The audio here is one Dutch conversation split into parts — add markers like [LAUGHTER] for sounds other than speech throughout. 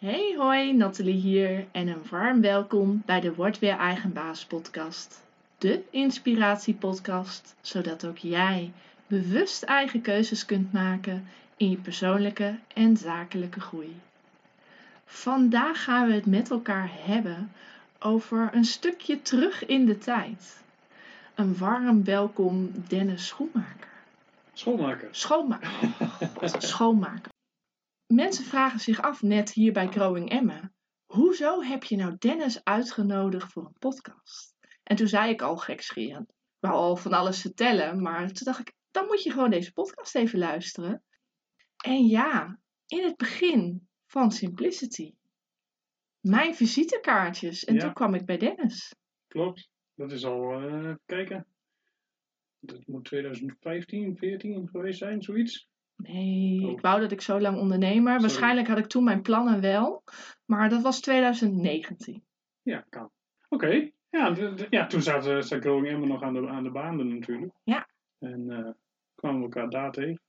Hey hoi, Nathalie hier en een warm welkom bij de Word Weer Eigen Baas podcast. De inspiratiepodcast, zodat ook jij bewust eigen keuzes kunt maken in je persoonlijke en zakelijke groei. Vandaag gaan we het met elkaar hebben over een stukje terug in de tijd. Een warm welkom Dennis Schoenmaker. Schoonmaker. [LAUGHS] Schoonmaker. Oh, schoonmaker. Mensen vragen zich af, net hier bij Growing Emma, hoezo heb je nou Dennis uitgenodigd voor een podcast? En toen zei ik al gekscherend, wou al van alles vertellen, maar toen dacht ik, dan moet je gewoon deze podcast even luisteren. En ja, in het begin van Simplicity, mijn visitekaartjes. En Ja. toen kwam ik bij Dennis. Klopt. Dat is al, eh, kijken. Dat moet 2015, 14 geweest zijn, zoiets. Nee, Oh. ik wou dat ik zo lang ondernemer. Sorry. Waarschijnlijk had ik toen mijn plannen wel, maar dat was 2019. Ja, kan. Oké. Ja, ja, toen zat, uh, zat Growing Emma nog aan de, aan de baan natuurlijk. Ja. En eh, kwamen we elkaar daar tegen.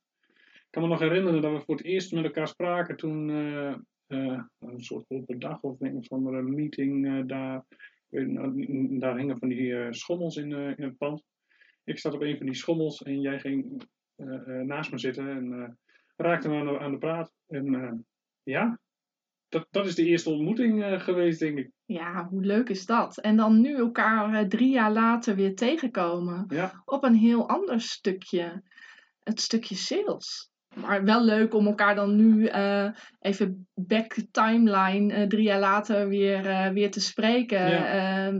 Ik kan me nog herinneren dat we voor het eerst met elkaar spraken toen eh, eh, een soort open dag of een of andere meeting eh, daar. Daar hingen van die eh, schommels in, eh, in het pand. Ik zat op een van die schommels en jij ging eh, eh, naast me zitten en eh, raakte me aan de, aan de praat. En eh, ja, dat, dat is de eerste ontmoeting eh, geweest, denk ik. Ja, hoe leuk is dat? En dan nu elkaar eh, drie jaar later weer tegenkomen Ja, op een heel ander stukje. Het stukje sales. Maar wel leuk om elkaar dan nu eh, even back timeline eh, drie jaar later weer, eh, weer te spreken. Ja.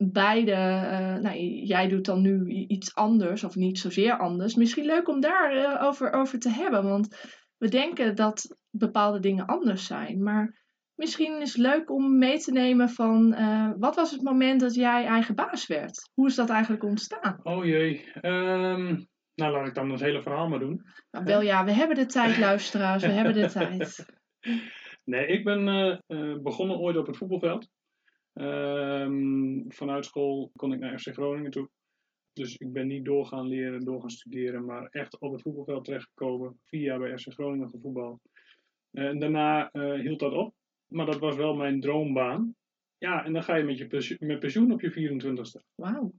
Beide, eh, nou, jij doet dan nu iets anders of niet zozeer anders. Misschien leuk om daar eh, over, over te hebben. Want we denken dat bepaalde dingen anders zijn. Maar misschien is het leuk om mee te nemen van eh, wat was het moment dat jij eigen baas werd? Hoe is dat eigenlijk ontstaan? oh jee. Ehm, nou, laat ik dan het hele verhaal maar doen. Nou, wel ja, we hebben de tijd, [LAUGHS] luisteraars. We hebben de tijd. Nee, ik ben begonnen ooit op het voetbalveld. Ehm, vanuit school kon ik naar FC Groningen toe. Dus ik ben niet door gaan leren, door gaan studeren, maar echt op het voetbalveld terechtgekomen. Vier jaar bij FC Groningen gevoetbald. En daarna eh, hield dat op. Maar dat was wel mijn droombaan. Ja, en dan ga je met, je pensioen, met pensioen op je 24ste. Wauw.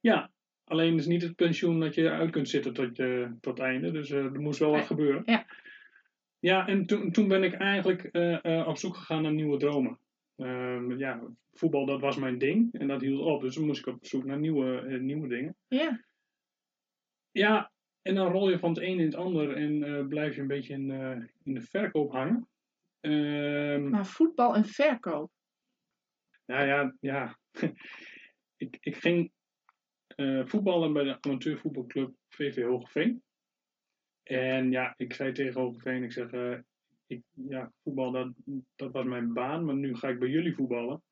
Ja, alleen is niet het pensioen dat je uit kunt zitten tot, je, tot het einde. Dus eh, er moest wel wat Ja, gebeuren. ja. Ja, en toen, toen ben ik eigenlijk eh, eh, op zoek gegaan naar nieuwe dromen. Ehm, ja, voetbal dat was mijn ding en dat hield op. Dus toen moest ik op zoek naar nieuwe, eh, nieuwe dingen. Ja, Ja, en dan rol je van het een in het ander en eh, blijf je een beetje in, eh, in de verkoop hangen. Ehm, maar voetbal en verkoop. Nou ja, ja. [LAUGHS] ik, ik ging voetballen bij de amateurvoetbalclub VV Hogeveen. En ja, ik zei tegen Hogeveen, ik zeg, ik, ja, voetbal dat, dat was mijn baan, maar nu ga ik bij jullie voetballen.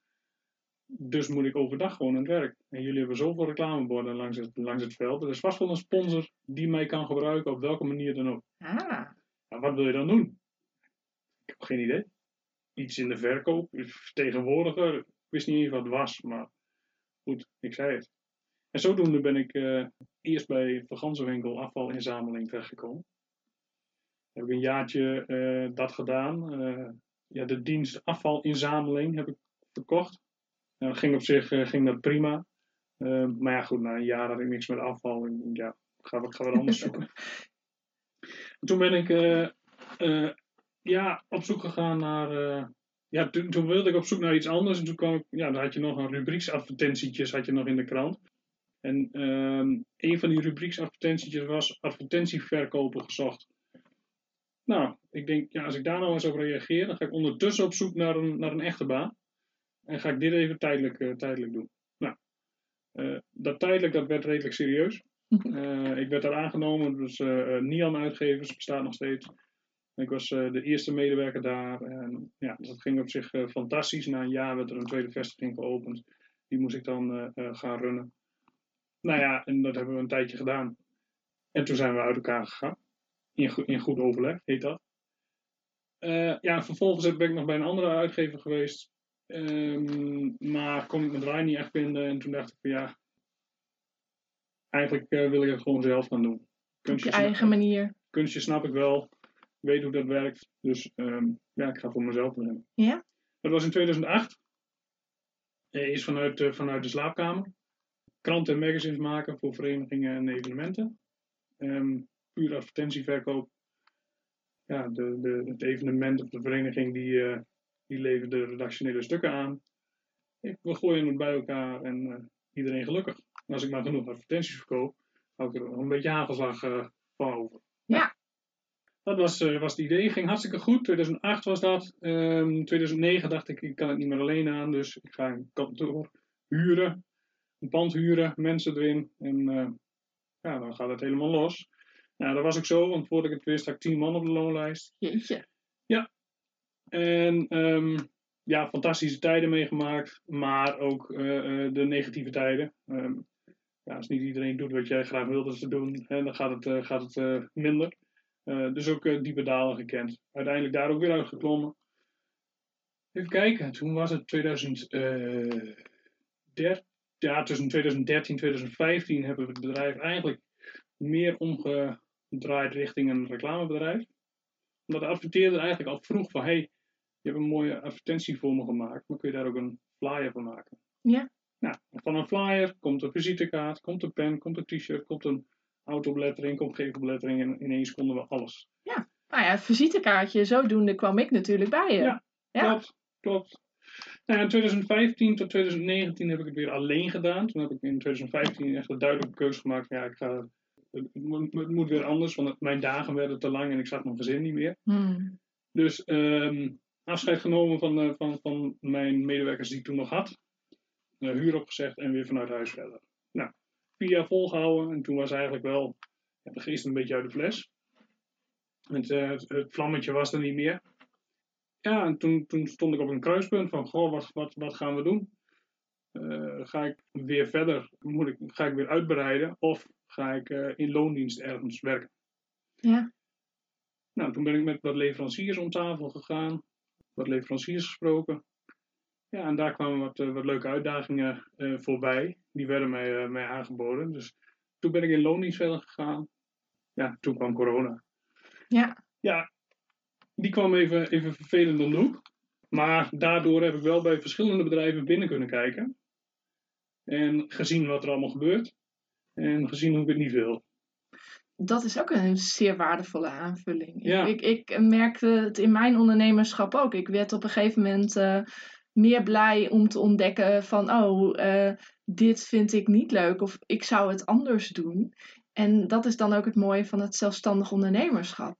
Dus moet ik overdag gewoon aan het werk. En jullie hebben zoveel reclameborden langs het, langs het veld. Er is vast wel een sponsor die mij kan gebruiken op welke manier dan ook. Ah, Nou, wat wil je dan doen? Ik heb geen idee. Iets in de verkoop, vertegenwoordiger. Ik wist niet eens wat het was, maar goed, ik zei het. En zodoende ben ik eh, eerst bij Vergansenwinkel afvalinzameling terechtgekomen. Heb ik een jaartje eh, dat gedaan. Eh, ja, de dienst afvalinzameling heb ik verkocht. Dat ging op zich eh, ging dat prima. Maar ja, goed, na een jaar had ik niks met afval. En ja, ga wat, ga wat anders zoeken. En [LAUGHS] toen ben ik ja, op zoek gegaan naar. ja, toen, toen wilde ik op zoek naar iets anders. En toen kwam ik. Ja, dan had je nog een rubrieksadvertentietjes had je nog in de krant. En ehm, een van die rubrieksadvertentietjes was advertentieverkopen gezocht. Nou, ik denk, ja, als ik daar nou eens op reageer, dan ga ik ondertussen op zoek naar een, naar een echte baan. En ga ik dit even tijdelijk, eh, tijdelijk doen. Nou, eh, dat tijdelijk, dat werd redelijk serieus. [LAUGHS] Eh, ik werd daar aangenomen, dus Nian Uitgevers bestaat nog steeds. Ik was de eerste medewerker daar. En ja, dus dat ging op zich fantastisch. Na een jaar werd er een tweede vestiging geopend. Die moest ik dan gaan runnen. Nou ja, en dat hebben we een tijdje gedaan. En toen zijn we uit elkaar gegaan. In, go- in goed overleg, heet dat. Eh, ja, vervolgens ben ik nog bij een andere uitgever geweest. Ehm, maar kon ik mijn draai niet echt vinden. En toen dacht ik van ja, eigenlijk eh, wil ik het gewoon zelf gaan doen. op je eigen manier. kunstje snap ik wel. weet hoe dat werkt. Dus ehm, ja, ik ga voor mezelf beginnen. Ja? Dat was in 2008. Eh, Eerst vanuit, vanuit de slaapkamer. Kranten en magazines maken voor verenigingen en evenementen. Ehm puur advertentieverkoop. Ja, de, de, het evenement of de vereniging die, eh, die levert de redactionele stukken aan. Ik, we gooien het bij elkaar en eh, iedereen gelukkig. En als ik maar genoeg advertenties verkoop, hou ik er nog een beetje hagelslag eh, van over. Ja. Dat was, was het idee. Ging hartstikke goed. 2008 was dat. Ehm 2009 dacht ik, ik kan het niet meer alleen aan. Dus ik ga een kantoor huren. Een pand huren, mensen erin. En ja, dan gaat het helemaal los. Nou, dat was ook zo, want voordat ik het wist had ik 10 man op de loonlijst. Jeetje. En ehm, ja, fantastische tijden meegemaakt, maar ook eh, de negatieve tijden. Ehm, ja, als niet iedereen doet wat jij graag wilde ze doen, hè, dan gaat het, eh, gaat het minder. Dus ook diepe dalen gekend. Uiteindelijk daar ook weer uitgeklommen. Even kijken, toen was het 2013. Ja, tussen 2013 en 2015 hebben we het bedrijf eigenlijk meer omgedraaid richting een reclamebedrijf. Omdat de adverteerder eigenlijk al vroeg van, hey, je hebt een mooie advertentie voor me gemaakt, maar kun je daar ook een flyer van maken? Ja. Nou, van een flyer komt een visitekaart, komt een pen, komt een t-shirt, komt een autobelettering, komt gevelbelettering en ineens konden we alles. Nou ja, visitekaartje, zodoende kwam ik natuurlijk bij je. Ja. Ja. Klopt, klopt. Nou, ja, in 2015 tot 2019 heb ik het weer alleen gedaan. Toen heb ik in 2015 echt een duidelijke keuze gemaakt ja, ik ga, het, moet, het moet weer anders, want mijn dagen werden te lang en ik zag mijn gezin niet meer. Hmm. Dus ehm, afscheid genomen van, eh, van, van mijn medewerkers die ik toen nog had. Eh, huur opgezegd en weer vanuit huis verder. Nou, vier jaar volgehouden en toen was eigenlijk wel ja, de geest een beetje uit de fles. Het, eh, het, het vlammetje was er niet meer. Ja, en toen, toen stond ik op een kruispunt van, goh, wat, wat, wat gaan we doen? Ga ik weer verder? Moet ik, ga ik weer uitbreiden? Of ga ik eh, in loondienst ergens werken? Ja. Nou, toen ben ik met wat leveranciers om tafel gegaan, wat leveranciers gesproken. Ja, en daar kwamen wat, eh, wat leuke uitdagingen eh, voorbij. Die werden mij, mij aangeboden. Dus toen ben ik in loondienst verder gegaan. Ja, toen kwam corona. Ja. Ja, die kwam even, even vervelend om de hoek. Maar daardoor heb ik wel bij verschillende bedrijven binnen kunnen kijken. En gezien wat er allemaal gebeurt. En gezien hoe ik het niet wil. Dat is ook een zeer waardevolle aanvulling. Ja. Ik, ik, ik merkte het in mijn ondernemerschap ook. Ik werd op een gegeven moment eh, meer blij om te ontdekken van, oh, eh, dit vind ik niet leuk of ik zou het anders doen. En dat is dan ook het mooie van het zelfstandig ondernemerschap.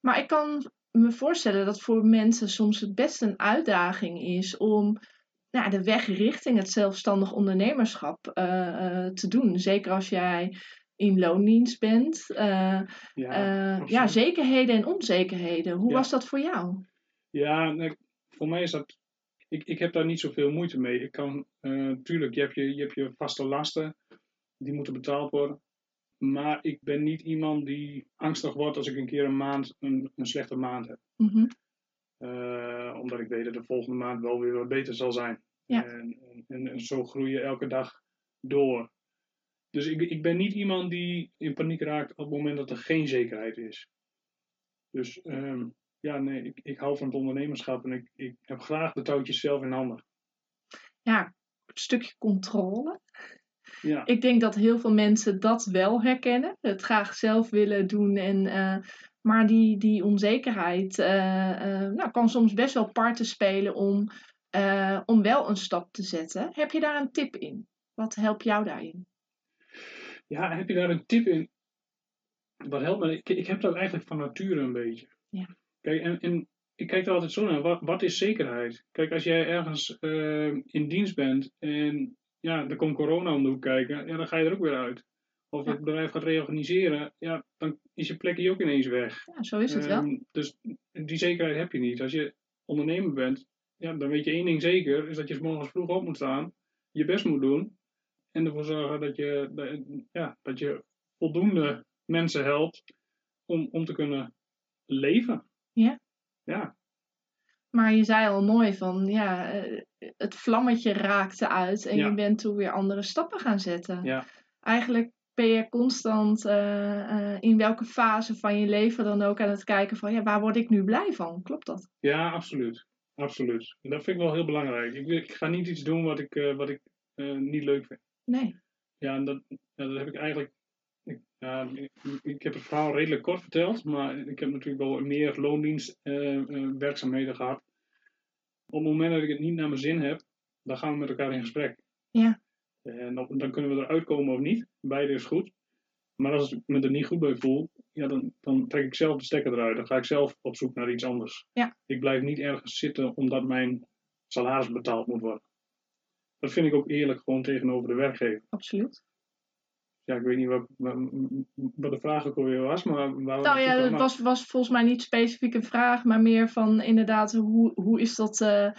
Maar ik kan me voorstellen dat voor mensen soms het best een uitdaging is om nou, de weg richting het zelfstandig ondernemerschap eh, eh, te doen. Zeker als jij in loondienst bent. Eh, Ja, ja, zekerheden en onzekerheden. Hoe Ja. was dat voor jou? Ja, nee, voor mij is dat. Ik, ik heb daar niet zoveel moeite mee. Ik kan, eh, tuurlijk, je hebt je, je hebt je vaste lasten, die moeten betaald worden. Maar ik ben niet iemand die angstig wordt als ik een keer een maand een, een slechte maand heb. Mhm. Eh, omdat ik weet dat de volgende maand wel weer wat beter zal zijn. Ja. En, en, en zo groei je elke dag door. Dus ik, ik ben niet iemand die in paniek raakt op het moment dat er geen zekerheid is. Dus ehm, ja, nee, ik, ik hou van het ondernemerschap en ik, ik heb graag de touwtjes zelf in handen. Ja, het stukje controle. Ja, Ik denk dat heel veel mensen dat wel herkennen. Het graag zelf willen doen. En, eh, maar die, die onzekerheid eh, eh, nou, kan soms best wel parten spelen om, eh, om wel een stap te zetten. Heb je daar een tip in? Wat helpt jou daarin? ja, heb je daar een tip in? Wat helpt me? Ik, ik heb dat eigenlijk van nature een beetje. Ja. Kijk, en, en ik kijk er altijd zo naar. Wat, wat is zekerheid? Kijk, als jij ergens in dienst bent en ja, er komt corona om de hoek kijken, ja, dan ga je er ook weer uit. Of het bedrijf gaat reorganiseren, ja, dan is je plekje ook ineens weg. Ja, zo is het wel. Ehm, dus die zekerheid heb je niet. Als je ondernemer bent, ja, dan weet je één ding zeker, is dat je 's morgens vroeg op moet staan, je best moet doen en ervoor zorgen dat je, dat- ja, dat je voldoende mensen helpt om, om te kunnen leven. Ja. Ja, Maar je zei al mooi van, ja, eh, het vlammetje raakte uit en Ja. je bent toen weer andere stappen gaan zetten. ja, Eigenlijk ben je constant eh, eh, in welke fase van je leven dan ook aan het kijken van ja, waar word ik nu blij van? Klopt dat? Ja, absoluut. Absoluut. En dat vind ik wel heel belangrijk. Ik, ik ga niet iets doen wat ik, eh, wat ik niet leuk vind. Nee. Ja, en dat, ja, dat heb ik eigenlijk. Ik, ja, ik, ik heb het verhaal redelijk kort verteld, maar ik heb natuurlijk wel meer loondienst eh, eh, werkzaamheden gehad. Op het moment dat ik het niet naar mijn zin heb, dan gaan we met elkaar in gesprek. Ja. En dan, dan kunnen we eruit komen of niet. Beide is goed. Maar als ik me er niet goed bij voel, ja, dan, dan trek ik zelf de stekker eruit. Dan ga ik zelf op zoek naar iets anders. Ja. Ik blijf niet ergens zitten omdat mijn salaris betaald moet worden. Dat vind ik ook eerlijk gewoon tegenover de werkgever. Absoluut. Ja, ik weet niet wat, de vraag ook alweer was, maar... Waar Nou ja, het het was, was volgens mij niet specifiek een vraag, maar meer van inderdaad, hoe, hoe is dat eh,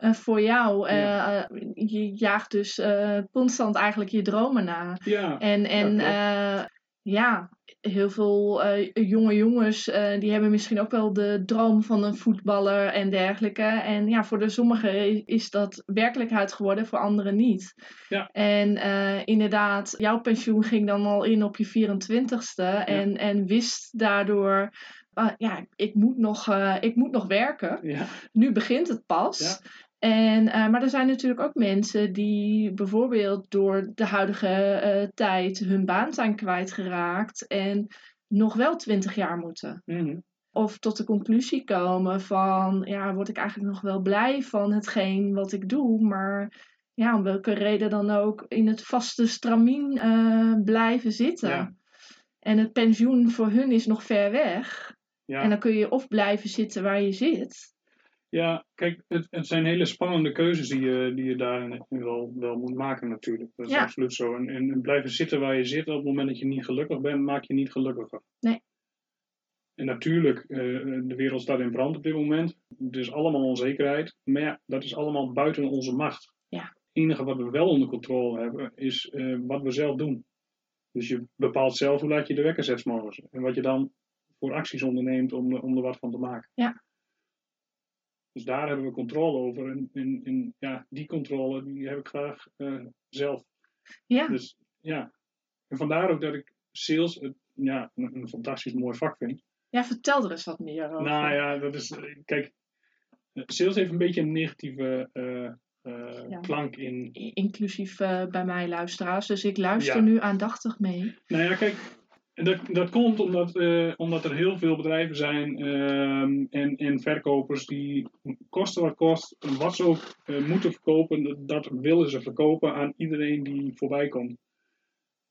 eh, voor jou? Ja. eh, je jaagt dus eh, constant eigenlijk je dromen na. Ja, En, en eh, ja, heel veel jonge jongens die hebben misschien ook wel de droom van een voetballer en dergelijke. En ja, voor de sommigen is dat werkelijkheid geworden, voor anderen niet. Ja. En inderdaad, jouw pensioen ging dan al in op je 24ste en, en wist daardoor. ah, ja, ik moet, nog, ik moet nog werken. ja, Nu begint het pas. Ja. En, eh, maar er zijn natuurlijk ook mensen die bijvoorbeeld door de huidige eh, tijd hun baan zijn kwijtgeraakt en nog wel twintig jaar moeten. mhm, Of tot de conclusie komen van, ja, word ik eigenlijk nog wel blij van hetgeen wat ik doe, maar ja, om welke reden dan ook in het vaste stramien eh, blijven zitten. Ja. En het pensioen voor hun is nog ver weg. ja. En dan kun je of blijven zitten waar je zit. Ja, kijk, het, het zijn hele spannende keuzes die je, die je daarin wel, wel moet maken natuurlijk. Dat is Ja. absoluut zo. En, en blijven zitten waar je zit op het moment dat je niet gelukkig bent, maak je niet gelukkiger. Nee. En natuurlijk, eh, de wereld staat in brand op dit moment. Er is allemaal onzekerheid. Maar ja, dat is allemaal buiten onze macht. Ja. Het enige wat we wel onder controle hebben, is eh, wat we zelf doen. Dus je bepaalt zelf hoe laat je de wekker zet morgens. En wat je dan voor acties onderneemt om, er- om er wat van te maken. Ja. Dus daar hebben we controle over. En, en, en ja, die controle die heb ik graag eh, zelf. Ja, Dus ja. En vandaar ook dat ik sales het, ja, een, een fantastisch mooi vak vind. ja vertel er eens wat meer over. Nou ja, dat is. eh, Kijk, eh, sales heeft een beetje een negatieve Ja. klank in. Inclusief bij mij luisteraars. Dus ik luister Ja. nu aandachtig mee. Nou ja, kijk, dat, dat komt omdat, eh, omdat er heel veel bedrijven zijn ehm, en, en verkopers die kosten wat kost, wat ze ook eh, moeten verkopen, dat, willen ze verkopen aan iedereen die voorbij komt.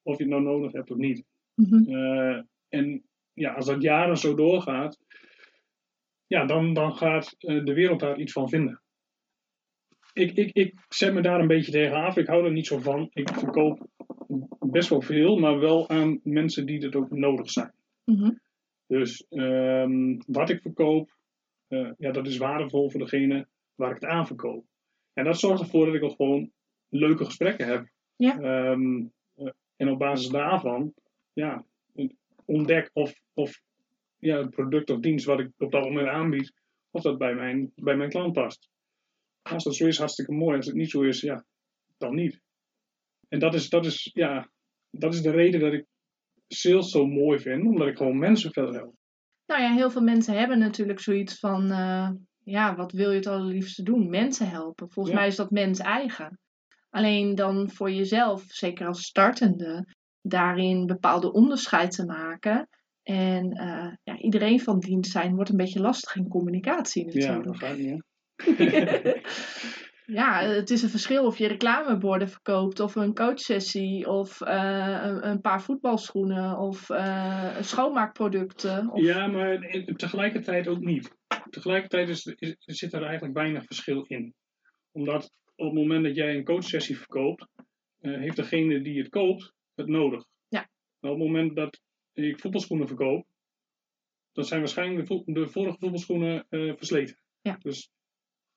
Of je het nou nodig hebt of niet. Mhm. Eh, en ja, als dat jaren zo doorgaat, ja, dan, dan gaat de wereld daar iets van vinden. Ik, ik, ik zet me daar een beetje tegen af. Ik hou er niet zo van. Ik verkoop best wel veel, maar wel aan mensen die het ook nodig zijn. Mhm. Dus ehm, wat ik verkoop, eh, ja, dat is waardevol voor degene waar ik het aan verkoop. En dat zorgt ervoor dat ik ook gewoon leuke gesprekken heb. Ja. Ehm, eh, en op basis daarvan, ja, ontdek of, of ja, het product of dienst wat ik op dat moment aanbied, of dat bij mijn, bij mijn klant past. Als dat zo is, hartstikke mooi. Als het niet zo is, ja, dan niet. En dat is, dat is, ja, dat is de reden dat ik sales zo mooi vind, omdat ik gewoon mensen verder help. Nou ja, heel veel mensen hebben natuurlijk zoiets van, eh, ja, wat wil je het allerliefste doen? Mensen helpen. Volgens Ja. mij is dat mens eigen. Alleen dan voor jezelf, zeker als startende, daarin bepaalde onderscheid te maken. En eh, ja, iedereen van dienst zijn wordt een beetje lastig in communicatie Ja, natuurlijk. dat gaat niet? [LAUGHS] [LAUGHS] ja, het is een verschil of je reclameborden verkoopt of een coachsessie of eh, een, een paar voetbalschoenen of eh, schoonmaakproducten. Of... Ja, maar in- tegelijkertijd ook niet. Tegelijkertijd is, is, zit er eigenlijk weinig verschil in. Omdat op het moment dat jij een coachsessie verkoopt, eh, heeft degene die het koopt het nodig. Ja. Maar op het moment dat ik voetbalschoenen verkoop, dan zijn waarschijnlijk de, vo- de vorige voetbalschoenen versleten. Ja. Dus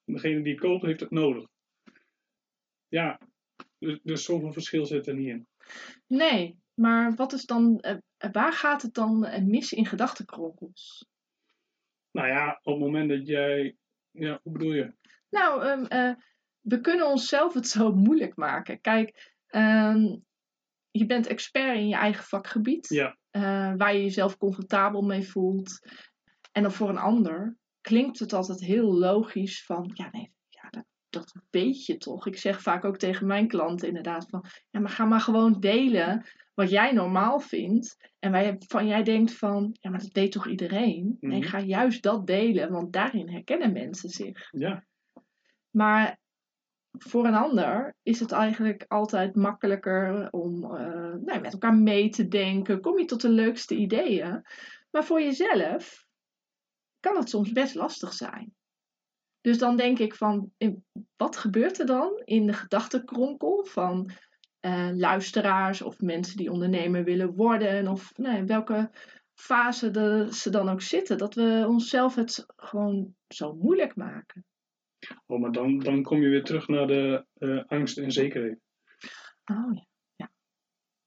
degene die het koopt, heeft het nodig. Ja, dus, dus zoveel verschil zit er niet in. Nee, maar wat is dan, eh, waar gaat het dan eh, mis in gedachtenkronkels? Nou ja, op het moment dat jij. Ja, hoe bedoel je? Nou, ehm, eh, we kunnen onszelf het zo moeilijk maken. Kijk, ehm, je bent expert in je eigen vakgebied, Ja. waar je jezelf comfortabel mee voelt. En dan voor een ander klinkt het altijd heel logisch van, ja nee, ja, dat, dat weet je toch. Ik zeg vaak ook tegen mijn klanten inderdaad van, ja maar ga maar gewoon delen wat jij normaal vindt. En waarvan jij denkt van, ja maar dat weet toch iedereen. Nee, Mhm. ga juist dat delen, want daarin herkennen mensen zich. Ja. Maar voor een ander is het eigenlijk altijd makkelijker om eh, nou, met elkaar mee te denken. Kom je tot de leukste ideeën. Maar voor jezelf kan het soms best lastig zijn. Dus dan denk ik van, in- wat gebeurt er dan in de gedachtenkronkel van eh, luisteraars of mensen die ondernemer willen worden? Of nou, in welke fase de, ze dan ook zitten. Dat we onszelf het gewoon zo moeilijk maken. Oh, maar dan, dan kom je weer terug naar de eh, angst en zekerheid. Oh ja.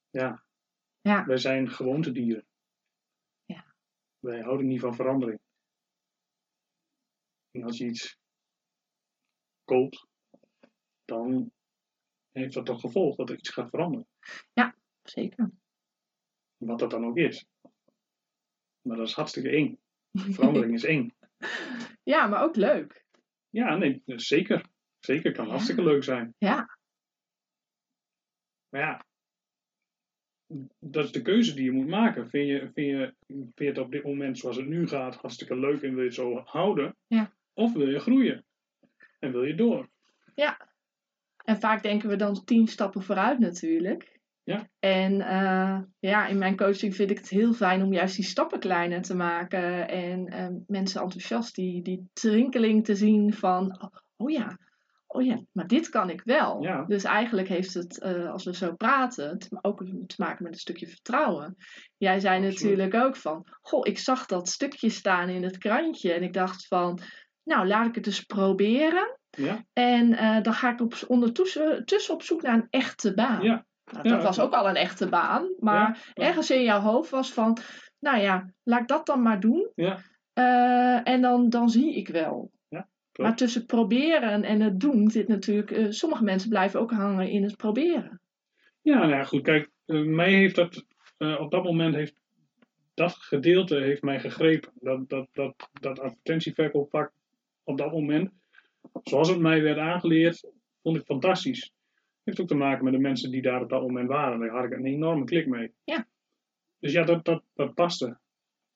Ja. Ja. Wij zijn gewoontedieren. Ja. Wij houden niet van verandering. En als je iets koopt, dan heeft dat toch gevolg dat er iets gaat veranderen. Zeker. Wat dat dan ook is. Maar dat is hartstikke eng. Verandering is eng. [LAUGHS] Ja, maar ook leuk. Ja, nee, zeker. Zeker, kan Ja. hartstikke leuk zijn. Ja. Maar ja, dat is de keuze die je moet maken. Vind je, vind je, vind je het op dit moment zoals het nu gaat hartstikke leuk en wil je het zo houden? Ja. Of wil je groeien? En wil je door? En vaak denken we dan tien stappen vooruit natuurlijk. Ja. En eh, ja, in mijn coaching vind ik het heel fijn om juist die stappen kleiner te maken. En eh, mensen enthousiast die, die trinkeling te zien van, oh, oh ja, oh ja, maar dit kan ik wel. Ja. Dus eigenlijk heeft het, eh, als we zo praten, te- ook te maken met een stukje vertrouwen. Jij zei Absoluut. natuurlijk ook van, goh, ik zag dat stukje staan in het krantje. En ik dacht van, nou, laat ik het eens proberen. Ja, En eh, dan ga ik op, ondertussen tussen op zoek naar een echte baan. Ja. Nou, Ja, dat was ook al een echte baan. Maar ergens in jouw hoofd was van, nou ja, laat ik dat dan maar doen. Ja. Eh, en dan, dan zie ik wel. maar tussen proberen en het doen zit natuurlijk... eh, sommige mensen blijven ook hangen in het proberen. ja, nou ja, goed. Kijk, eh, mij heeft dat eh, op dat moment heeft dat gedeelte heeft mij gegrepen. Dat, dat, dat, dat advertentieverkoopvak op dat moment, zoals het mij werd aangeleerd, vond ik fantastisch. Heeft ook te maken met de mensen die daar op dat moment waren. Daar had ik een enorme klik mee. Ja. Dus ja, dat, dat, dat paste.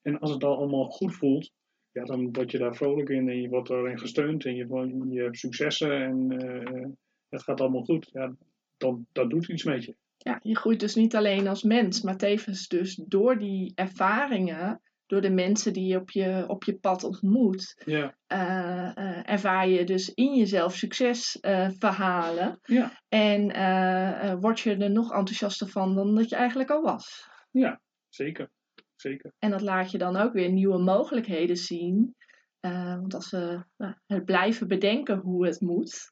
En als het dan allemaal goed voelt, ja, dan word je daar vrolijk in en je wordt erin gesteund en je, je hebt successen en eh, het gaat allemaal goed. Ja, dan, dat doet iets met je. Ja, je groeit dus niet alleen als mens, maar tevens dus door die ervaringen... Door de mensen die je op je, op je pad ontmoet, Ja, eh, eh, ervaar je dus in jezelf succesverhalen. ja, En eh, eh, word je er nog enthousiaster van dan dat je eigenlijk al was. ja zeker. Zeker. En dat laat je dan ook weer nieuwe mogelijkheden zien. Eh, want als we nou, het blijven bedenken hoe het moet.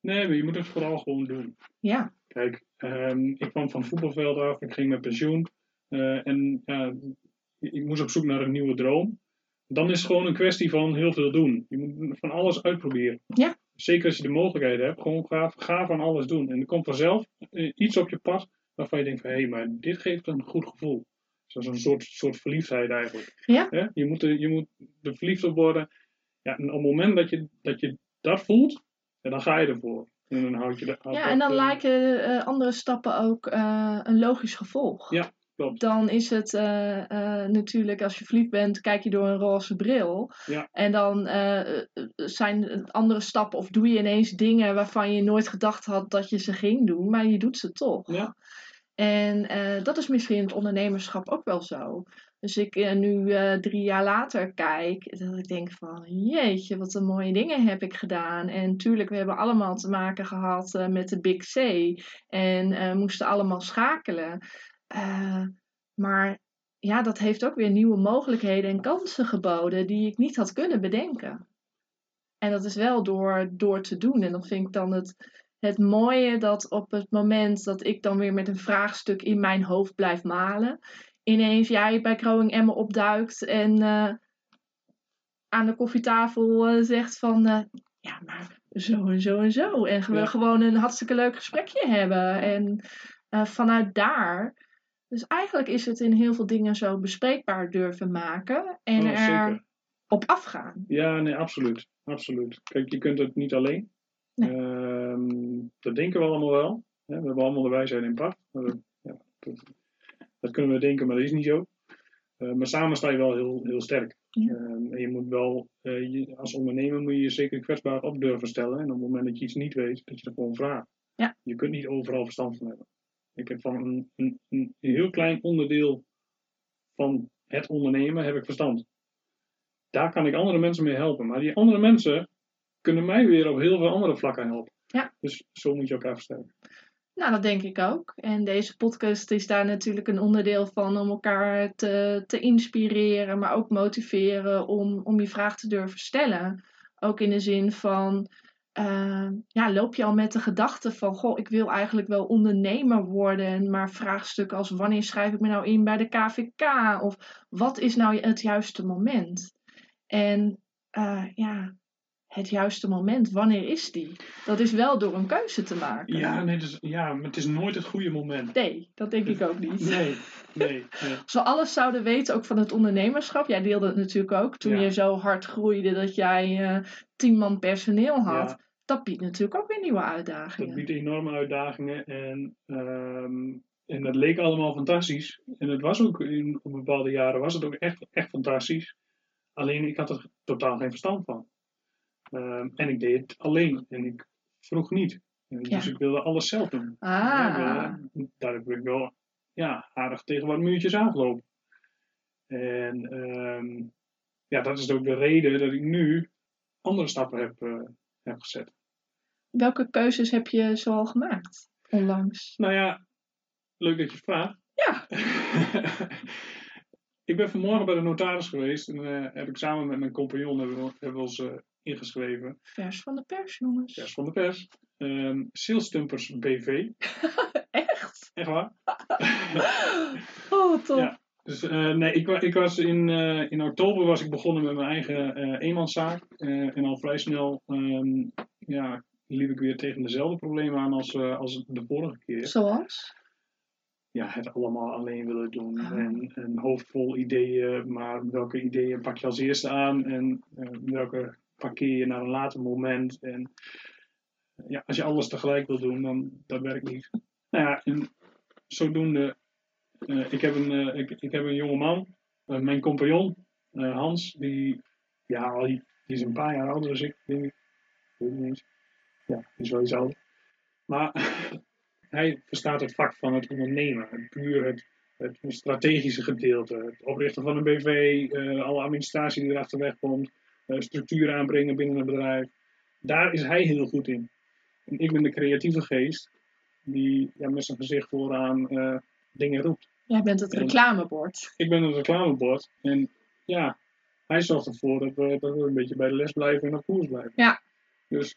Nee, maar je moet het vooral gewoon doen. Ja, Kijk, ehm, ik kwam van voetbalveld af, ik ging met pensioen. eh, en ja, ik moest op zoek naar een nieuwe droom. Dan is het gewoon een kwestie van heel veel doen. Je moet van alles uitproberen. Ja. Zeker als je de mogelijkheid hebt, gewoon ga, ga van alles doen. En er komt vanzelf eh, iets op je pad waarvan je denkt van hé, hey, maar dit geeft een goed gevoel. Zoals een soort, soort verliefdheid eigenlijk. Ja. Je, moet er, je moet er verliefd op worden. Ja, en op het moment dat je dat, je dat voelt, ja, dan ga je ervoor. En dan houd je de, houd ja dat, en dan eh, lijken eh, andere stappen ook een logisch gevolg. Ja, klopt. Dan is het eh, eh, natuurlijk, als je verliefd bent, kijk je door een roze bril. Ja. En dan eh, zijn andere stappen of doe je ineens dingen waarvan je nooit gedacht had dat je ze ging doen, maar je doet ze toch. Ja. En dat is misschien in het ondernemerschap ook wel zo. Dus ik nu drie jaar later kijk, dat ik denk van jeetje, wat een mooie dingen heb ik gedaan. En tuurlijk, we hebben allemaal te maken gehad eh, met de Big C. En moesten allemaal schakelen. Eh, maar ja, dat heeft ook weer nieuwe mogelijkheden en kansen geboden die ik niet had kunnen bedenken. En dat is wel door, door te doen. En dan vind ik dan het, het mooie dat op het moment dat ik dan weer met een vraagstuk in mijn hoofd blijf malen, ineens jij bij Growing Emma opduikt en eh, aan de koffietafel eh, zegt van ja, maar zo en zo en zo. En we Ja. gewoon een hartstikke leuk gesprekje hebben. En vanuit daar. Dus eigenlijk is het in heel veel dingen zo bespreekbaar durven maken en Oh, er op afgaan. Ja, nee, absoluut. absoluut. Kijk, je kunt het niet alleen. Nee. Ehm, dat denken we allemaal wel. Hè? We hebben allemaal de wijsheid in pacht. Dat, ja, dat, dat kunnen we denken, maar dat is niet zo. Eh, maar samen sta je wel heel, heel sterk. Ja. Ehm, en je moet wel, eh, je, als ondernemer moet je je zeker kwetsbaar op durven stellen. En op het moment dat je iets niet weet, dat je er gewoon vraagt. Ja. Je kunt niet overal verstand van hebben. Ik heb van een, een, een heel klein onderdeel van het ondernemen heb ik verstand. Daar kan ik andere mensen mee helpen. Maar die andere mensen kunnen mij weer op heel veel andere vlakken helpen. Ja. Dus zo moet je elkaar versterken. Nou, dat denk ik ook. En deze podcast is daar natuurlijk een onderdeel van om elkaar te, te inspireren, maar ook motiveren om, om je vraag te durven stellen. Ook in de zin van, eh, ja, loop je al met de gedachte van, goh, ik wil eigenlijk wel ondernemer worden, maar vraagstukken als wanneer schrijf ik me nou in bij de KVK? Of wat is nou het juiste moment? En eh, ja, het juiste moment, wanneer is die? Dat is wel door een keuze te maken. Ja, nee, dus, ja, maar het is nooit het goede moment. Nee, dat denk ik ook niet. Nee, nee, nee. [LAUGHS] Als we alles zouden weten, ook van het ondernemerschap. Jij deelde het natuurlijk ook toen Ja. je zo hard groeide dat jij eh, tien man personeel had. Ja. Dat biedt natuurlijk ook weer nieuwe Dat uitdagingen. biedt enorme uitdagingen en, ehm, en dat leek allemaal fantastisch. En het was ook in op bepaalde jaren was het ook echt, echt fantastisch. Alleen ik had er totaal geen verstand van. Ehm, en ik deed het alleen en ik vroeg niet. En Dus Ja. ik wilde alles zelf doen. Ah, Ja, wel, daar heb ik wel ja, aardig tegen wat muurtjes aangelopen. En ehm, ja, dat is ook de reden dat ik nu andere stappen heb, eh, heb gezet. welke keuzes heb je zoal gemaakt onlangs? Nou ja, leuk dat je het vraagt. Ja. [LAUGHS] ik ben vanmorgen bij de notaris geweest en eh, heb ik samen met mijn compagnon hebben we, hebben we ons eh, ingeschreven. Vers van de pers, jongens. Pers van de pers. Ehm Salestumpers BV. [LAUGHS] Echt? Echt waar? [LAUGHS] Oh, top. Ja. Dus eh, nee, ik, ik was in, eh, in oktober was ik begonnen met mijn eigen eh eenmanszaak. En al vrij snel ehm, ja, liep ik weer tegen dezelfde problemen aan als, als de vorige keer. Zoals? ja, het allemaal alleen willen doen. Ah. En een hoofd vol ideeën, maar welke ideeën pak je als eerste aan en welke parkeer je naar een later moment. En ja, als je alles tegelijk wil doen, dan dat werkt niet. Nou ja, en zodoende, eh, ik, heb een, eh, ik, ik heb een jonge man, eh, mijn compagnon, Hans, die, ja, al- die is een paar jaar ouder dan ik, denk ik. Ja, die is wel iets ouder. Maar [LAUGHS] hij verstaat het vak van het ondernemen. Het puur het, het strategische gedeelte. Het oprichten van een BV, eh, alle administratie die erachter wegkomt. eh structuur aanbrengen binnen een bedrijf. Daar is hij heel goed in. En ik ben de creatieve geest die ja, met zijn gezicht vooraan eh, dingen roept. Jij bent het En- reclamebord. Ik ben een reclamebord en ja, hij zorgt ervoor dat we, dat we een beetje bij de les blijven en op koers blijven. Ja. Dus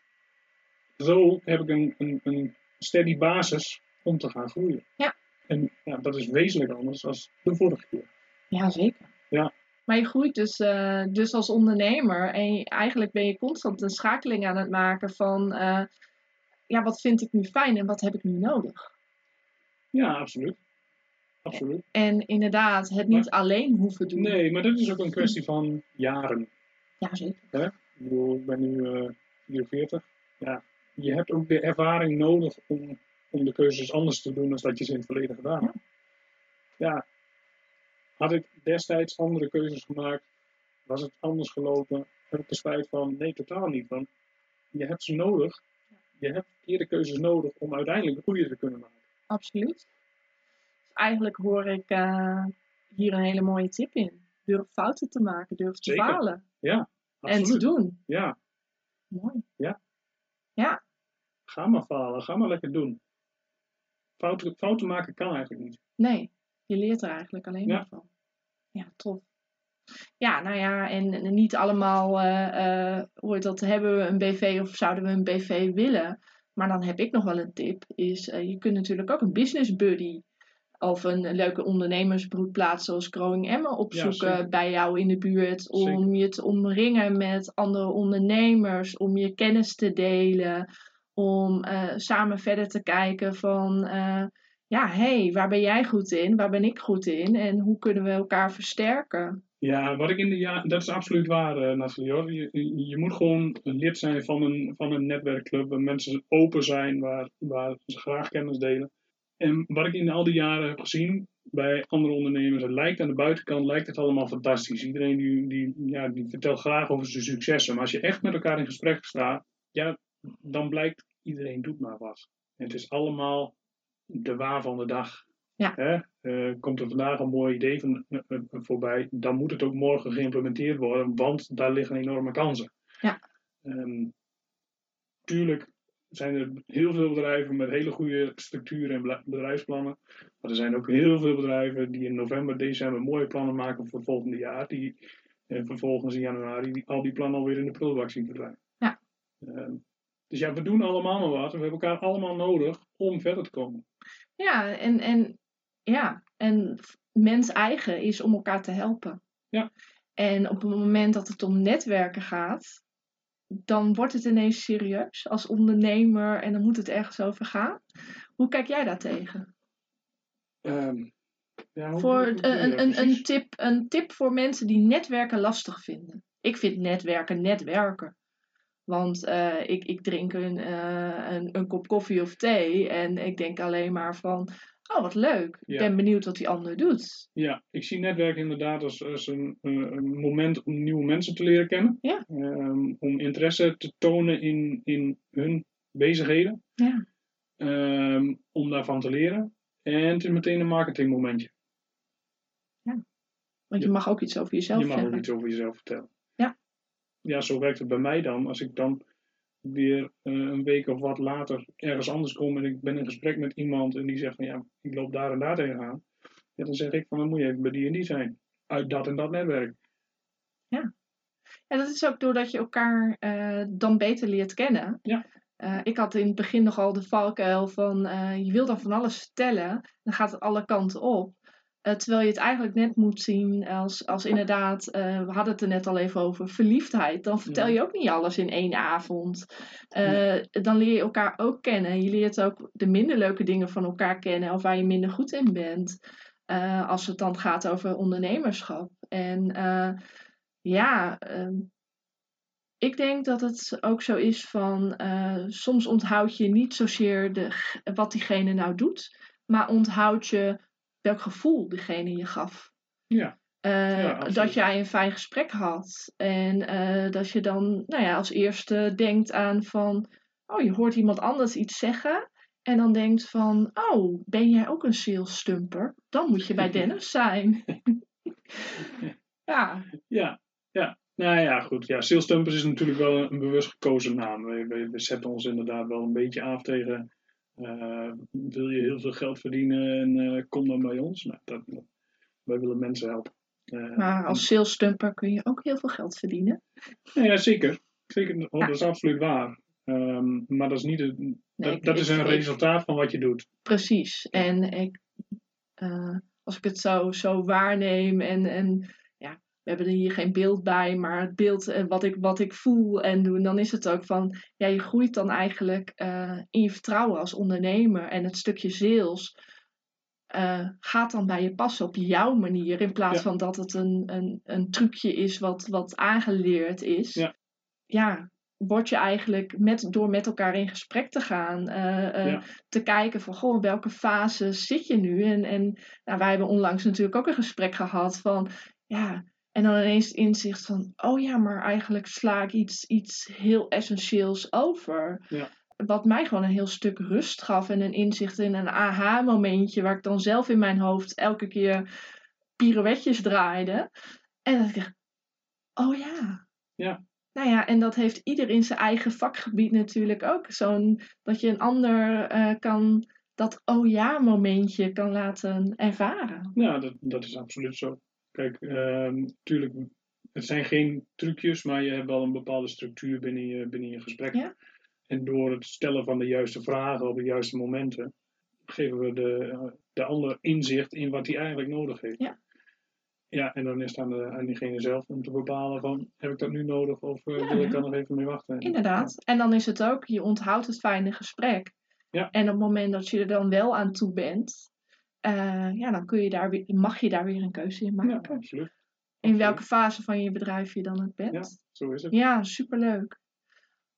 zo heb ik een, een, een steady basis om te gaan groeien. Ja. En ja, dat is wezenlijk anders dan de vorige keer. Ja, zeker. Ja. Maar je groeit dus, eh, dus als ondernemer en je- eigenlijk ben je constant een schakeling aan het maken van, eh, ja, wat vind ik nu fijn en wat heb ik nu nodig? Ja, absoluut. Absoluut. En inderdaad, het niet alleen hoeven doen. Nee, maar dat is ook een kwestie van jaren. Ja, zeker. Ik bedoel, ik ben nu eh 44. Ja, je hebt ook de ervaring nodig om, om de keuzes anders te doen dan dat je ze in het verleden gedaan hebt. Ja, had ik destijds andere keuzes gemaakt, was het anders gelopen, heb ik er spijt van? Nee, totaal niet. Want je hebt ze nodig. Je hebt eerder keuzes nodig om uiteindelijk de goede te kunnen maken. Absoluut. Eigenlijk hoor ik eh, hier een hele mooie tip in. Durf fouten te maken, durf te Zeker. falen en te doen. Ja, Mooi. ga maar falen, ga maar lekker doen. Fouten, fouten maken kan eigenlijk niet. Nee, je leert er eigenlijk alleen Ja. maar van. Ja, tof. Ja, nou ja, en, en niet allemaal hoe heet dat, hebben we een BV of zouden we een BV willen. Maar dan heb ik nog wel een tip, is je kunt natuurlijk ook een business buddy of een leuke ondernemersbroedplaats zoals Growing Emmen opzoeken bij jou in de buurt. Om Zeker. je te omringen met andere ondernemers, om je kennis te delen, om eh, samen verder te kijken van... eh, ja, hé, hey, waar ben jij goed in? Waar ben ik goed in? En hoe kunnen we elkaar versterken? Ja, wat ik in de ja, dat is absoluut waar, uh, Nathalie. Hoor. Je, je moet gewoon lid zijn van een, van een netwerkclub waar mensen open zijn, waar, waar ze graag kennis delen. En wat ik in al die jaren heb gezien bij andere ondernemers, het lijkt aan de buitenkant lijkt het allemaal fantastisch. Iedereen die, die, ja, die vertelt graag over zijn successen. Maar als je echt met elkaar in gesprek staat, ja, dan blijkt iedereen doet maar wat. En het is allemaal de waar van de dag. Ja. Hè? Uh, komt er vandaag een mooi idee van, uh, uh, voorbij, dan moet het ook morgen geïmplementeerd worden, want daar liggen enorme kansen. Ja. Um, tuurlijk zijn er heel veel bedrijven met hele goede structuren en bedrijfsplannen. Maar er zijn ook heel veel bedrijven die in november, december mooie plannen maken voor het volgende jaar. Die vervolgens in januari die, al die plannen alweer in de prullenbak zien verdwijnen. Ja. Um, dus ja, we doen allemaal maar wat. We hebben elkaar allemaal nodig om verder te komen. Ja, en, en, ja, en mens eigen is om elkaar te helpen. Ja. En op het moment dat het om netwerken gaat, dan wordt het ineens serieus als ondernemer en dan moet het ergens over gaan. Hoe kijk jij daar tegen? Um, ja, voor een, een, een, tip, een tip voor mensen die netwerken lastig vinden. Ik vind netwerken netwerken. Want uh, ik, ik drink een, uh, een, een, kop koffie of thee en ik denk alleen maar van, oh wat leuk, ik Ja. ben benieuwd wat die ander doet. Ja, ik zie netwerken inderdaad als, als een, een een moment om nieuwe mensen te leren kennen. Ja. Ehm, om interesse te tonen in, in hun bezigheden. Ja. Ehm, om daarvan te leren. En het is meteen een marketingmomentje. Want je Ja. mag ook iets over jezelf je mag ook iets over jezelf vertellen. Ja. Ja, zo werkt het bij mij dan. Als ik dan weer eh, een week of wat later ergens anders kom en ik ben in gesprek met iemand en die zegt van ja, ik loop daar en daar tegenaan. Ja, dan zeg ik van dan moet je even bij die en die zijn. Uit dat en dat netwerk. En dat is ook doordat je elkaar eh, dan beter leert kennen. Ja. Eh, ik had in het begin nogal de valkuil van je wil dan van alles vertellen, dan gaat het alle kanten op. Eh, terwijl je het eigenlijk net moet zien als, als inderdaad, eh, we hadden het er net al even over, verliefdheid. Dan vertel Ja. je ook niet alles in één avond. Eh, Dan leer je elkaar ook kennen. Je leert ook de minder leuke dingen van elkaar kennen of waar je minder goed in bent. Als het dan gaat over ondernemerschap. En ja, ehm, ik denk dat het ook zo is van soms onthoud je niet zozeer de, wat diegene nou doet, maar onthoud je welk gevoel diegene je gaf. Ja. Eh, Ja, dat jij een fijn gesprek had. En eh, dat je dan nou ja, als eerste denkt aan van, oh je hoort iemand anders iets zeggen. En dan denkt van, oh, ben jij ook een sales stumper? Dan moet je bij [LAUGHS] Dennis zijn. [LAUGHS] ja, Ja, ja. Nou ja, goed. Ja, Sales Stumpers is natuurlijk wel een, een bewust gekozen naam. We, we, we zetten ons inderdaad wel een beetje af tegen. Eh, wil je heel veel geld verdienen en eh, kom dan bij ons? Nou, dat, wij willen mensen helpen. Eh, maar als sales stumper kun je ook heel veel geld verdienen. Ja, zeker. zeker oh, Ja. Dat is absoluut waar. Ehm, maar dat is, niet Nee, dat, is een resultaat van wat je doet. Precies. En ik, als ik het zo, zo waarneem en, en we hebben er hier geen beeld bij, maar het beeld en wat ik, wat ik voel en doe, dan is het ook van, ja, je groeit dan eigenlijk eh, in je vertrouwen als ondernemer en het stukje sales eh, gaat dan bij je passen op jouw manier, in plaats Ja. van dat het een, een, een trucje is wat, wat aangeleerd is. Ja. ja, word je eigenlijk met, door met elkaar in gesprek te gaan, eh, eh, Ja. te kijken van, goh, welke fase zit je nu? En, en nou, wij hebben onlangs natuurlijk ook een gesprek gehad van, ja, en dan ineens het inzicht van, oh ja, maar eigenlijk sla ik iets, iets heel essentieels over. Ja. Wat mij gewoon een heel stuk rust gaf en een inzicht in een aha-momentje, waar ik dan zelf in mijn hoofd elke keer pirouetjes draaide. En dat ik dacht, oh ja. Ja. Nou ja, en dat heeft ieder in zijn eigen vakgebied natuurlijk ook. Zo'n, dat je een ander eh, kan, dat oh ja momentje kan laten ervaren. Ja, dat, dat is absoluut zo. Kijk, natuurlijk, het zijn geen trucjes, maar je hebt wel een bepaalde structuur binnen je, binnen je gesprek. Ja. En door het stellen van de juiste vragen op de juiste momenten, geven we de, de ander inzicht in wat hij eigenlijk nodig heeft. Ja. Ja, en dan is het aan, de, aan diegene zelf om te bepalen van, heb ik dat nu nodig of eh, Ja, wil ik daar nog even mee wachten? Inderdaad. En dan is het ook, je onthoudt het fijne gesprek. Ja. En op het moment dat je er dan wel aan toe bent, eh, ja, dan kun je daar weer, mag je daar weer een keuze in Ja, maken. absoluut. in welke fase van je bedrijf je dan ook bent. Ja, zo is het. Ja, superleuk.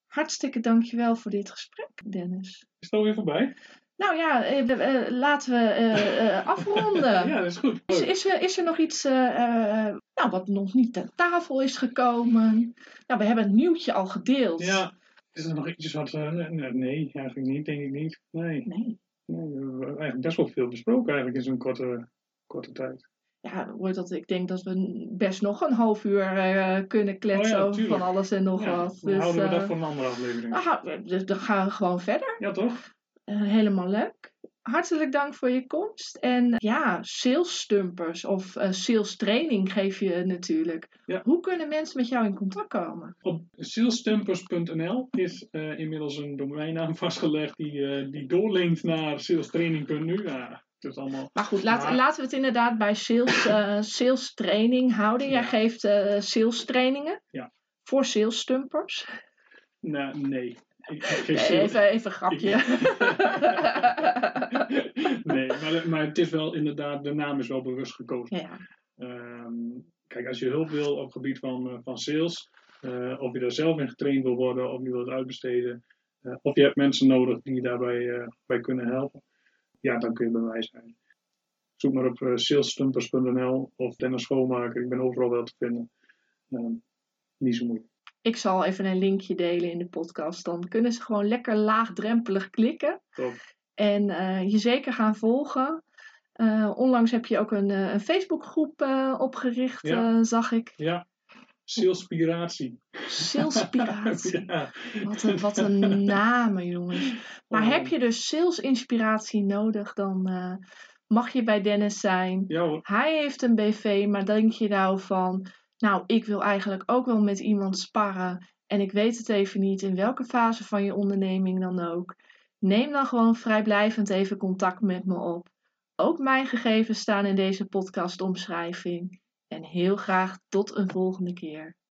Hartstikke dankjewel voor dit gesprek, Dennis. Is het alweer voorbij? Nou ja, eh, eh, laten we eh, eh, [LAUGHS] afronden. Ja, dat is goed. Is, is, er, is er nog iets nou, wat nog niet ter tafel is gekomen? Nou, we hebben het nieuwtje al gedeeld. Ja, is er nog iets wat... nee, nee, eigenlijk niet, denk ik niet. Nee, Nee. Nee, we hebben eigenlijk best wel veel besproken eigenlijk in zo'n korte, korte tijd. Ja, dat, ik denk dat we best nog een half uur eh, kunnen kletsen Oh ja, over van alles en nog ja, wat. dan Dus, houden we dat eh, voor een andere aflevering. dan gaan we gewoon verder. Ja, toch? Eh, helemaal leuk. Hartelijk dank voor je komst. En ja, sales stumpers of eh, sales training geef je natuurlijk. Ja. Hoe kunnen mensen met jou in contact komen? Op salesstumpers.nl is eh, inmiddels een domeinnaam vastgelegd die, eh, die doorlinkt naar salestraining.nu. Is allemaal... Maar goed, laat- Maar- laten we het inderdaad bij sales, eh, sales training houden. Jij Ja. geeft eh, sales trainingen Ja. voor sales stumpers. Nou, nee. Nee, even, even een grapje. [LAUGHS] nee, maar, maar het is wel inderdaad, de naam is wel bewust gekozen. ja. Ehm, kijk, als je hulp wil op het gebied van, eh, van sales, eh, of je daar zelf in getraind wil worden, of je wilt uitbesteden, eh, of je hebt mensen nodig die je daarbij bij kunnen helpen, ja, dan kun je bij mij zijn. Zoek maar op salesstumpers.nl of Dennis Schoonmaker, ik ben overal wel te vinden. Ehm, niet zo moeilijk. Ik zal even een linkje delen in de podcast. Dan kunnen ze gewoon lekker laagdrempelig klikken. Top. En eh, je zeker gaan volgen. Eh, onlangs heb je ook een, eh, een Facebookgroep opgericht, Ja. zag ik. Ja, salespiratie. Salespiratie. [LAUGHS] ja. Wat een, wat een namen, jongens. Maar heb je dus salesinspiratie nodig, dan mag je bij Dennis zijn. Ja hoor. Hij heeft een BV, maar denk je nou van, nou, ik wil eigenlijk ook wel met iemand sparren en ik weet het even niet in welke fase van je onderneming dan ook. Neem dan gewoon vrijblijvend even contact met me op. Ook mijn gegevens staan in deze podcastomschrijving. En heel graag tot een volgende keer.